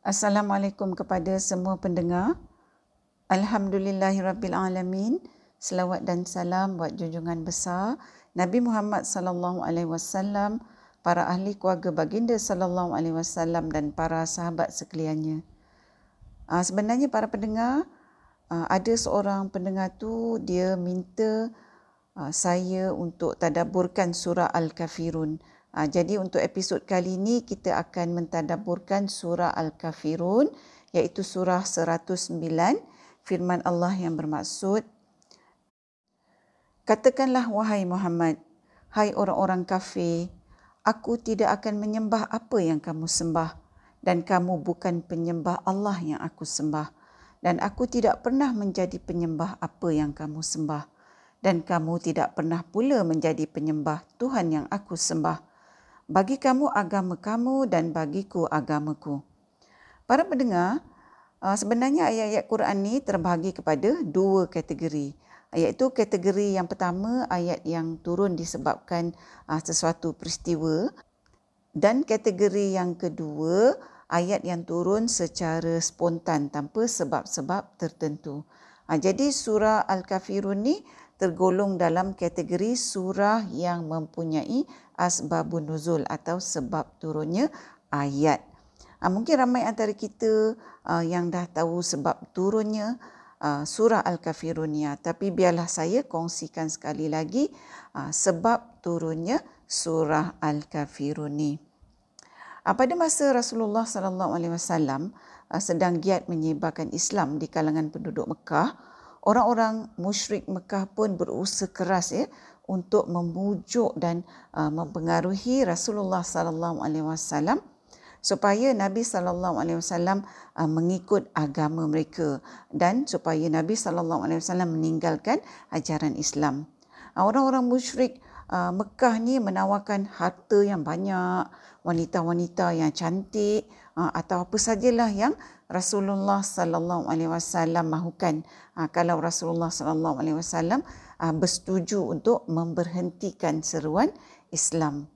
Assalamualaikum kepada semua pendengar. Alhamdulillahirabbilalamin. Selawat dan salam buat junjungan besar Nabi Muhammad sallallahu alaihi wasallam, para ahli keluarga baginda sallallahu alaihi wasallam dan para sahabat sekaliannya. Uh, sebenarnya para pendengar uh, ada seorang pendengar tu dia minta uh, saya untuk tadabburkan surah Al-Kafirun. Uh, jadi untuk episod kali ini kita akan mentadaburkan surah Al-Kafirun iaitu surah 109 firman Allah yang bermaksud Katakanlah wahai Muhammad hai orang-orang kafir aku tidak akan menyembah apa yang kamu sembah dan kamu bukan penyembah Allah yang aku sembah dan aku tidak pernah menjadi penyembah apa yang kamu sembah dan kamu tidak pernah pula menjadi penyembah Tuhan yang aku sembah bagi kamu agama kamu dan bagiku agamaku. Para pendengar, uh, sebenarnya ayat-ayat Quran ini terbahagi kepada dua kategori. Ayat itu kategori yang pertama ayat yang turun disebabkan uh, sesuatu peristiwa dan kategori yang kedua ayat yang turun secara spontan tanpa sebab-sebab tertentu. Uh, jadi surah Al-Kafirun ni tergolong dalam kategori surah yang mempunyai asbabun nuzul atau sebab turunnya ayat. Uh, mungkin ramai antara kita uh, yang dah tahu sebab turunnya uh, surah Al-Kafirun ya, tapi biarlah saya kongsikan sekali lagi sebab turunnya surah Al-Kafirun ni. Pada masa Rasulullah sallallahu alaihi wasallam sedang giat menyebarkan Islam di kalangan penduduk Mekah, orang-orang musyrik Mekah pun berusaha keras ya untuk memujuk dan uh, mempengaruhi Rasulullah sallallahu alaihi wasallam supaya Nabi sallallahu alaihi wasallam uh, mengikut agama mereka dan supaya Nabi sallallahu alaihi wasallam meninggalkan ajaran Islam. Uh, orang-orang musyrik Mekah ni menawarkan harta yang banyak, wanita-wanita yang cantik atau apa sajalah yang Rasulullah sallallahu alaihi wasallam mahukan kalau Rasulullah sallallahu alaihi wasallam bersetuju untuk memberhentikan seruan Islam.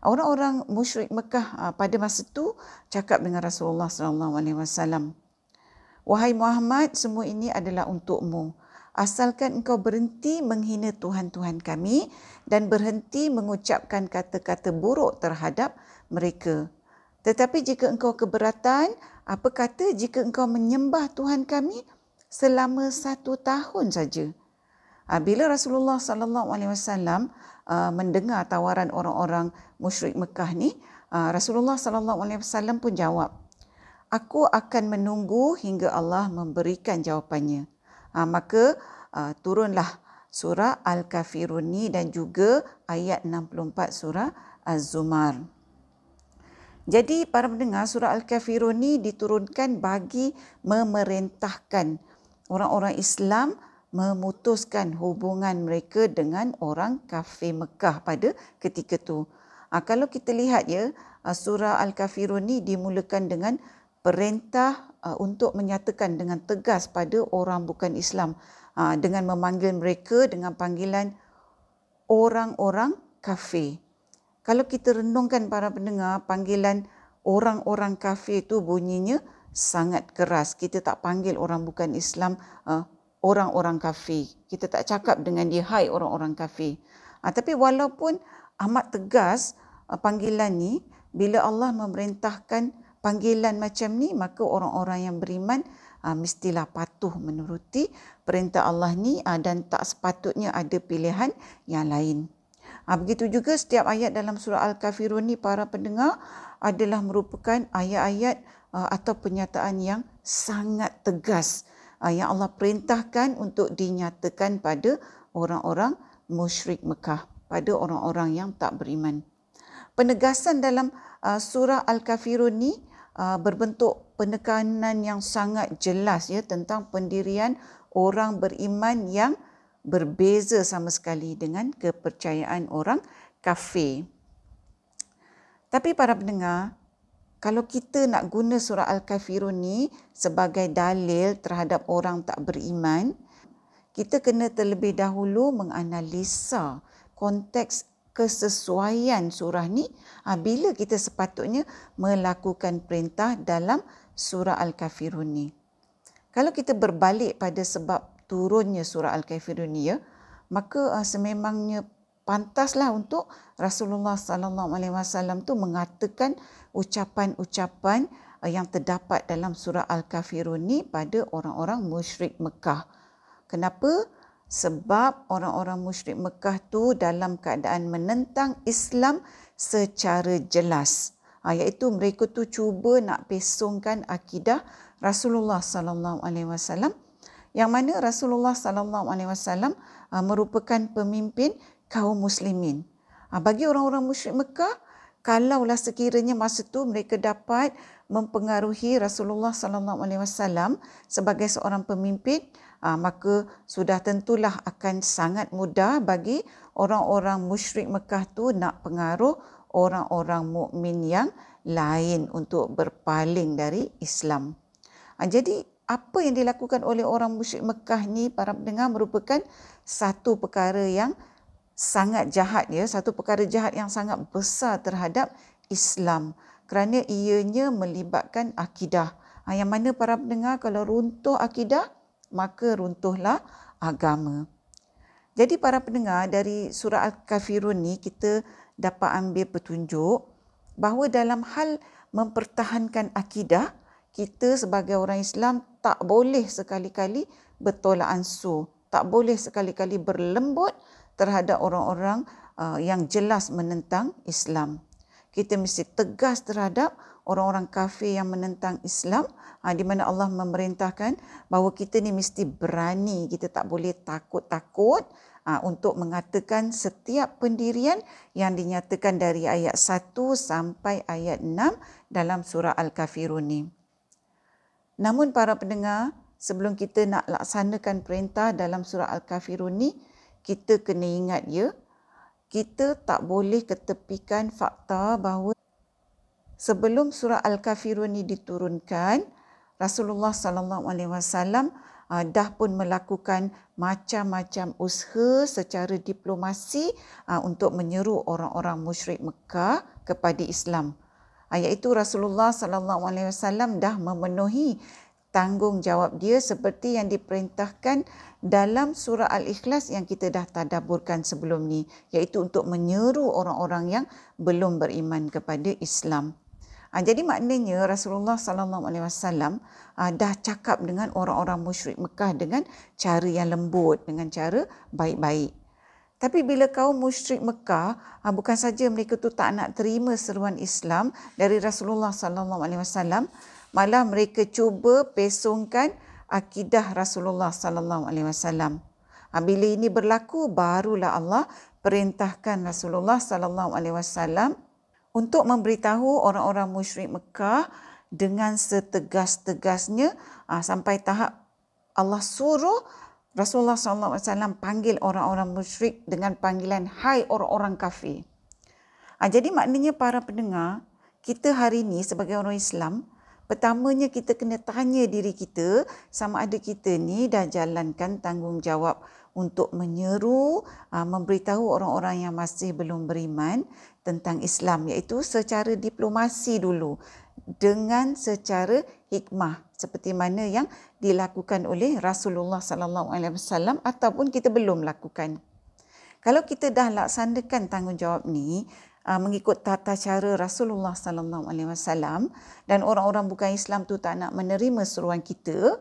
Orang-orang musyrik Mekah uh, pada masa itu cakap dengan Rasulullah sallallahu alaihi wasallam, "Wahai Muhammad, semua ini adalah untukmu. Asalkan engkau berhenti menghina tuhan-tuhan kami dan berhenti mengucapkan kata-kata buruk terhadap mereka." Tetapi jika engkau keberatan, apa kata jika engkau menyembah Tuhan kami selama satu tahun saja? Ah, bila Rasulullah sallallahu alaihi wasallam ah, mendengar tawaran orang-orang musyrik Mekah ni, ah, Rasulullah sallallahu alaihi wasallam pun jawab, "Aku akan menunggu hingga Allah memberikan jawapannya." Maka turunlah surah Al-Kafirun ni dan juga ayat 64 surah Az-Zumar. Jadi para pendengar surah Al-Kafirun ni diturunkan bagi memerintahkan orang-orang Islam memutuskan hubungan mereka dengan orang kafir Mekah pada ketika itu. Ha, kalau kita lihat ya surah Al-Kafirun ni dimulakan dengan perintah uh, untuk menyatakan dengan tegas pada orang bukan Islam dengan memanggil mereka dengan panggilan orang-orang kafir. Kalau kita renungkan para pendengar, panggilan orang-orang kafir itu bunyinya sangat keras. Kita tak panggil orang bukan Islam orang-orang kafir. Kita tak cakap dengan dia, hai orang-orang kafir. Uh, tapi walaupun amat tegas uh, panggilan ni, bila Allah memerintahkan panggilan macam ni, maka orang-orang yang beriman uh, mestilah patuh menuruti perintah Allah ni uh, dan tak sepatutnya ada pilihan yang lain. Ha, begitu juga setiap ayat dalam surah Al-Kafirun ni para pendengar adalah merupakan ayat-ayat uh, atau penyataan yang sangat tegas yang Allah perintahkan untuk dinyatakan pada orang-orang musyrik Mekah, pada orang-orang yang tak beriman. Penegasan dalam uh, surah Al-Kafirun ni uh, berbentuk penekanan yang sangat jelas ya tentang pendirian orang beriman yang berbeza sama sekali dengan kepercayaan orang kafir. Tapi para pendengar, kalau kita nak guna surah Al-Kafirun ni sebagai dalil terhadap orang tak beriman, kita kena terlebih dahulu menganalisa konteks kesesuaian surah ni ha, bila kita sepatutnya melakukan perintah dalam surah Al-Kafirun ni. Kalau kita berbalik pada sebab turunnya surah Al-Kafirun ni ya, maka uh, sememangnya pantaslah untuk Rasulullah sallallahu alaihi wasallam tu mengatakan ucapan-ucapan uh, yang terdapat dalam surah Al-Kafirun ni pada orang-orang musyrik Mekah. Kenapa? Sebab orang-orang musyrik Mekah tu dalam keadaan menentang Islam secara jelas. Ha, iaitu mereka tu cuba nak pesongkan akidah Rasulullah sallallahu alaihi wasallam yang mana Rasulullah sallallahu alaihi wasallam uh, merupakan pemimpin kaum muslimin. Uh, bagi orang-orang musyrik Mekah, kalaulah sekiranya masa tu mereka dapat mempengaruhi Rasulullah sallallahu alaihi wasallam sebagai seorang pemimpin, uh, maka sudah tentulah akan sangat mudah bagi orang-orang musyrik Mekah tu nak pengaruh orang-orang mukmin yang lain untuk berpaling dari Islam. Ha, jadi apa yang dilakukan oleh orang musyrik Mekah ni para pendengar merupakan satu perkara yang sangat jahat ya, satu perkara jahat yang sangat besar terhadap Islam kerana ianya melibatkan akidah. Ha, yang mana para pendengar kalau runtuh akidah maka runtuhlah agama. Jadi para pendengar dari surah Al-Kafirun ni kita dapat ambil petunjuk bahawa dalam hal mempertahankan akidah kita sebagai orang Islam tak boleh sekali-kali bertolak ansur, tak boleh sekali-kali berlembut terhadap orang-orang uh, yang jelas menentang Islam. Kita mesti tegas terhadap orang-orang kafir yang menentang Islam uh, di mana Allah memerintahkan bahawa kita ni mesti berani, kita tak boleh takut-takut uh, untuk mengatakan setiap pendirian yang dinyatakan dari ayat 1 sampai ayat 6 dalam surah Al-Kafirun ni. Namun para pendengar, sebelum kita nak laksanakan perintah dalam surah Al-Kafirun ni, kita kena ingat ya, kita tak boleh ketepikan fakta bahawa sebelum surah Al-Kafirun ni diturunkan, Rasulullah sallallahu alaihi wasallam ah, dah pun melakukan macam-macam usaha secara diplomasi ah, untuk menyeru orang-orang musyrik Mekah kepada Islam. Ayat itu Rasulullah sallallahu alaihi wasallam dah memenuhi tanggungjawab dia seperti yang diperintahkan dalam surah Al-Ikhlas yang kita dah tadabburkan sebelum ni iaitu untuk menyeru orang-orang yang belum beriman kepada Islam. Ha, jadi maknanya Rasulullah sallallahu alaihi wasallam ha, dah cakap dengan orang-orang musyrik Mekah dengan cara yang lembut, dengan cara baik-baik. Tapi bila kaum musyrik Mekah, ha, bukan saja mereka tu tak nak terima seruan Islam dari Rasulullah sallallahu alaihi wasallam, malah mereka cuba pesongkan akidah Rasulullah sallallahu alaihi wasallam. Ha, bila ini berlaku barulah Allah perintahkan Rasulullah sallallahu alaihi wasallam untuk memberitahu orang-orang musyrik Mekah dengan setegas-tegasnya ha, sampai tahap Allah suruh Rasulullah SAW panggil orang-orang musyrik dengan panggilan hai orang-orang kafir. Ha, jadi maknanya para pendengar, kita hari ini sebagai orang Islam, pertamanya kita kena tanya diri kita sama ada kita ni dah jalankan tanggungjawab untuk menyeru, ha, memberitahu orang-orang yang masih belum beriman tentang Islam iaitu secara diplomasi dulu dengan secara hikmah seperti mana yang dilakukan oleh Rasulullah sallallahu alaihi wasallam ataupun kita belum lakukan. Kalau kita dah laksanakan tanggungjawab ni mengikut tata cara Rasulullah sallallahu alaihi wasallam dan orang-orang bukan Islam tu tak nak menerima seruan kita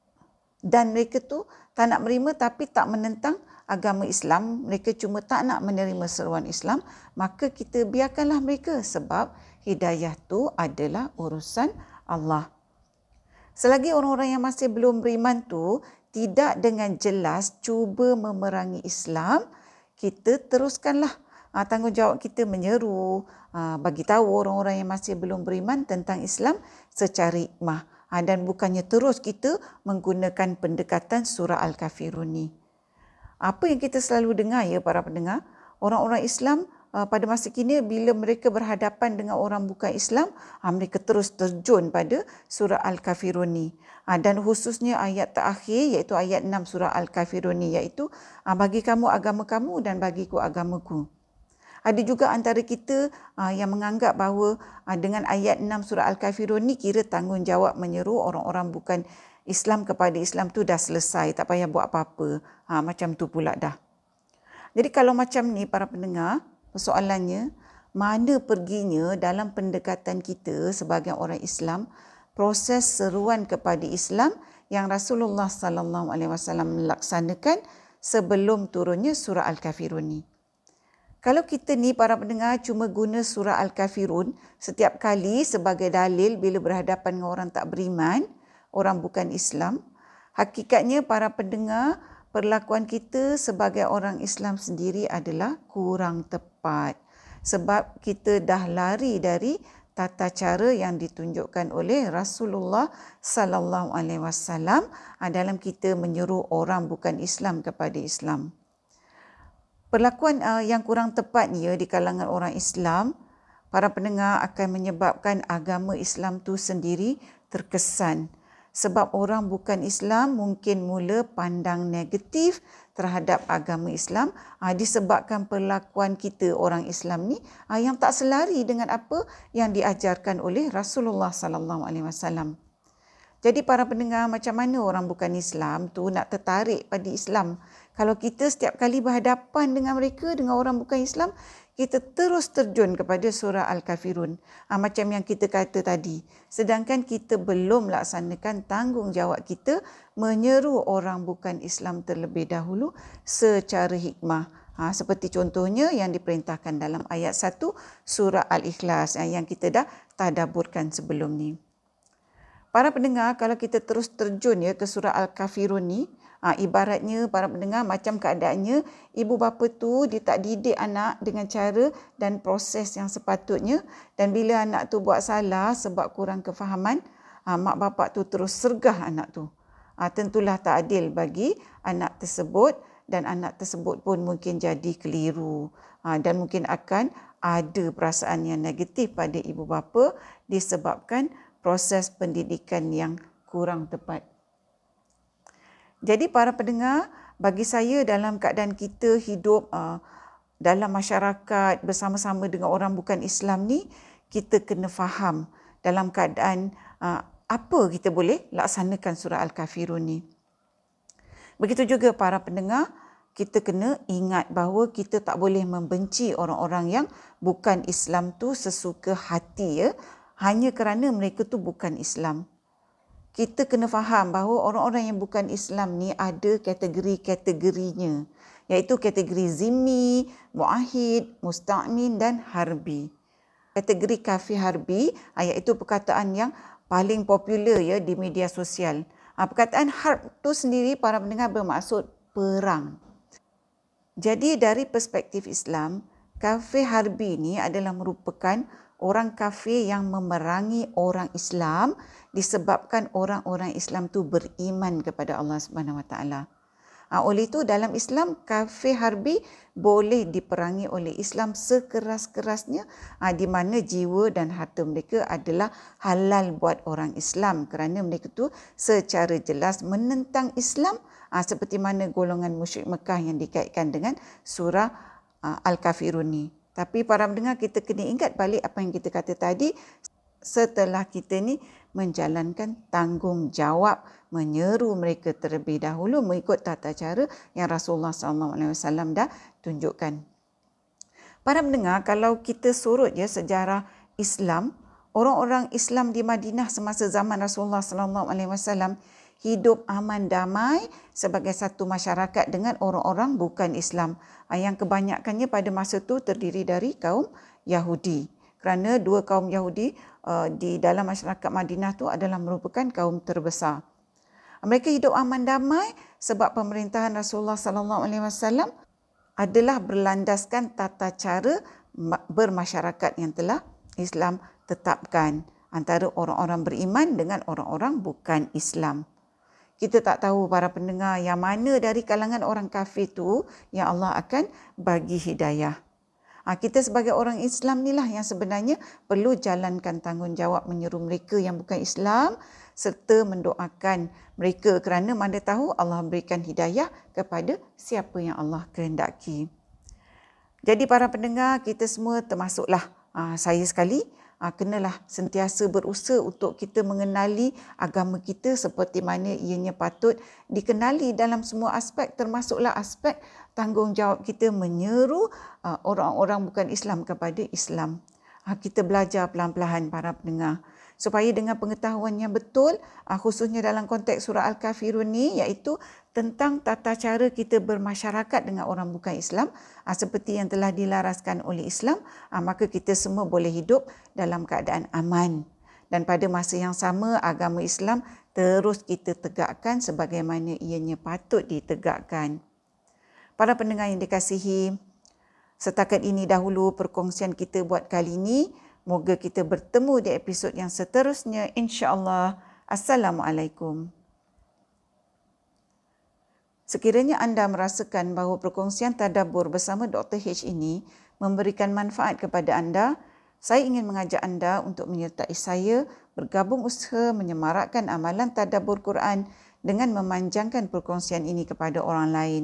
dan mereka tu tak nak menerima tapi tak menentang agama Islam, mereka cuma tak nak menerima seruan Islam, maka kita biarkanlah mereka sebab hidayah tu adalah urusan Allah. Selagi orang-orang yang masih belum beriman tu tidak dengan jelas cuba memerangi Islam, kita teruskanlah uh, tanggungjawab kita menyeru, uh, bagi tahu orang-orang yang masih belum beriman tentang Islam secara hikmah. Uh, dan bukannya terus kita menggunakan pendekatan surah Al-Kafirun ni. Apa yang kita selalu dengar ya para pendengar, orang-orang Islam uh, pada masa kini bila mereka berhadapan dengan orang bukan Islam, uh, mereka terus terjun pada surah Al-Kafirun ni. Dan khususnya ayat terakhir iaitu ayat 6 surah Al-Kafirun ni iaitu bagi kamu agama kamu dan bagiku agamaku. Ada juga antara kita uh, yang menganggap bahawa uh, dengan ayat 6 surah Al-Kafirun ni kira tanggungjawab menyeru orang-orang bukan Islam kepada Islam tu dah selesai, tak payah buat apa-apa. Ha, macam tu pula dah. Jadi kalau macam ni para pendengar, persoalannya mana perginya dalam pendekatan kita sebagai orang Islam proses seruan kepada Islam yang Rasulullah sallallahu alaihi wasallam melaksanakan sebelum turunnya surah Al-Kafirun ni. Kalau kita ni para pendengar cuma guna surah Al-Kafirun setiap kali sebagai dalil bila berhadapan dengan orang tak beriman, orang bukan Islam, hakikatnya para pendengar perlakuan kita sebagai orang Islam sendiri adalah kurang tepat sebab kita dah lari dari tata cara yang ditunjukkan oleh Rasulullah sallallahu alaihi wasallam dalam kita menyuruh orang bukan Islam kepada Islam. Perlakuan ah, yang kurang tepat ya di kalangan orang Islam para pendengar akan menyebabkan agama Islam tu sendiri terkesan sebab orang bukan Islam mungkin mula pandang negatif terhadap agama Islam uh, disebabkan perlakuan kita orang Islam ni uh, yang tak selari dengan apa yang diajarkan oleh Rasulullah sallallahu alaihi wasallam. Jadi para pendengar macam mana orang bukan Islam tu nak tertarik pada Islam? Kalau kita setiap kali berhadapan dengan mereka dengan orang bukan Islam, kita terus terjun kepada surah Al-Kafirun. Ha, macam yang kita kata tadi. Sedangkan kita belum laksanakan tanggungjawab kita menyeru orang bukan Islam terlebih dahulu secara hikmah. Ha, seperti contohnya yang diperintahkan dalam ayat 1 surah Al-Ikhlas yang kita dah tadaburkan sebelum ni. Para pendengar, kalau kita terus terjun ya ke surah Al-Kafirun ni, Ha, ibaratnya para pendengar macam keadaannya ibu bapa tu dia tak didik anak dengan cara dan proses yang sepatutnya dan bila anak tu buat salah sebab kurang kefahaman ha, mak bapak tu terus sergah anak tu. Ha, tentulah tak adil bagi anak tersebut dan anak tersebut pun mungkin jadi keliru ha, dan mungkin akan ada perasaan yang negatif pada ibu bapa disebabkan proses pendidikan yang kurang tepat. Jadi para pendengar, bagi saya dalam keadaan kita hidup uh, dalam masyarakat bersama-sama dengan orang bukan Islam ni, kita kena faham dalam keadaan uh, apa kita boleh laksanakan surah Al-Kafirun ni. Begitu juga para pendengar, kita kena ingat bahawa kita tak boleh membenci orang-orang yang bukan Islam tu sesuka hati ya, hanya kerana mereka tu bukan Islam kita kena faham bahawa orang-orang yang bukan Islam ni ada kategori-kategorinya iaitu kategori zimmi, muahid, musta'min dan harbi. Kategori kafir harbi ah, iaitu perkataan yang paling popular ya di media sosial. Ah, perkataan harb tu sendiri para pendengar bermaksud perang. Jadi dari perspektif Islam, kafir harbi ni adalah merupakan orang kafir yang memerangi orang Islam disebabkan orang-orang Islam tu beriman kepada Allah Subhanahu Wa Taala. Ha, oleh itu dalam Islam kafir harbi boleh diperangi oleh Islam sekeras-kerasnya ha, di mana jiwa dan harta mereka adalah halal buat orang Islam kerana mereka tu secara jelas menentang Islam ha, seperti mana golongan musyrik Mekah yang dikaitkan dengan surah Al-Kafirun ni. Tapi para pendengar kita kena ingat balik apa yang kita kata tadi setelah kita ni menjalankan tanggungjawab menyeru mereka terlebih dahulu mengikut tata cara yang Rasulullah SAW dah tunjukkan. Para mendengar, kalau kita surut ya sejarah Islam, orang-orang Islam di Madinah semasa zaman Rasulullah SAW hidup aman damai sebagai satu masyarakat dengan orang-orang bukan Islam yang kebanyakannya pada masa itu terdiri dari kaum Yahudi kerana dua kaum Yahudi uh, di dalam masyarakat Madinah tu adalah merupakan kaum terbesar. Mereka hidup aman damai sebab pemerintahan Rasulullah sallallahu alaihi wasallam adalah berlandaskan tata cara bermasyarakat yang telah Islam tetapkan antara orang-orang beriman dengan orang-orang bukan Islam. Kita tak tahu para pendengar yang mana dari kalangan orang kafir tu yang Allah akan bagi hidayah. Ha, kita sebagai orang Islam inilah yang sebenarnya perlu jalankan tanggungjawab menyeru mereka yang bukan Islam serta mendoakan mereka kerana mana tahu Allah berikan hidayah kepada siapa yang Allah kehendaki. Jadi para pendengar, kita semua termasuklah uh, saya sekali uh, kenalah sentiasa berusaha untuk kita mengenali agama kita seperti mana ianya patut dikenali dalam semua aspek termasuklah aspek tanggungjawab kita menyeru uh, orang-orang bukan Islam kepada Islam. Uh, kita belajar pelan-pelan para pendengar supaya dengan pengetahuan yang betul uh, khususnya dalam konteks surah Al-Kafirun ni iaitu tentang tata cara kita bermasyarakat dengan orang bukan Islam uh, seperti yang telah dilaraskan oleh Islam uh, maka kita semua boleh hidup dalam keadaan aman dan pada masa yang sama agama Islam terus kita tegakkan sebagaimana ianya patut ditegakkan. Para pendengar yang dikasihi, setakat ini dahulu perkongsian kita buat kali ini. Moga kita bertemu di episod yang seterusnya insya-Allah. Assalamualaikum. Sekiranya anda merasakan bahawa perkongsian tadabbur bersama Dr. H ini memberikan manfaat kepada anda, saya ingin mengajak anda untuk menyertai saya bergabung usaha menyemarakkan amalan tadabbur Quran dengan memanjangkan perkongsian ini kepada orang lain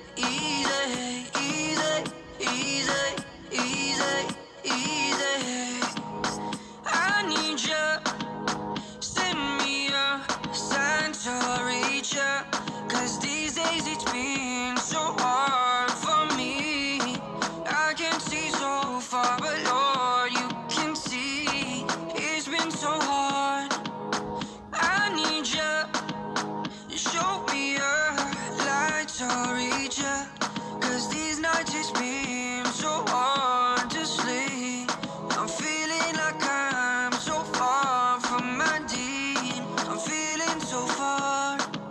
Easy, easy, easy,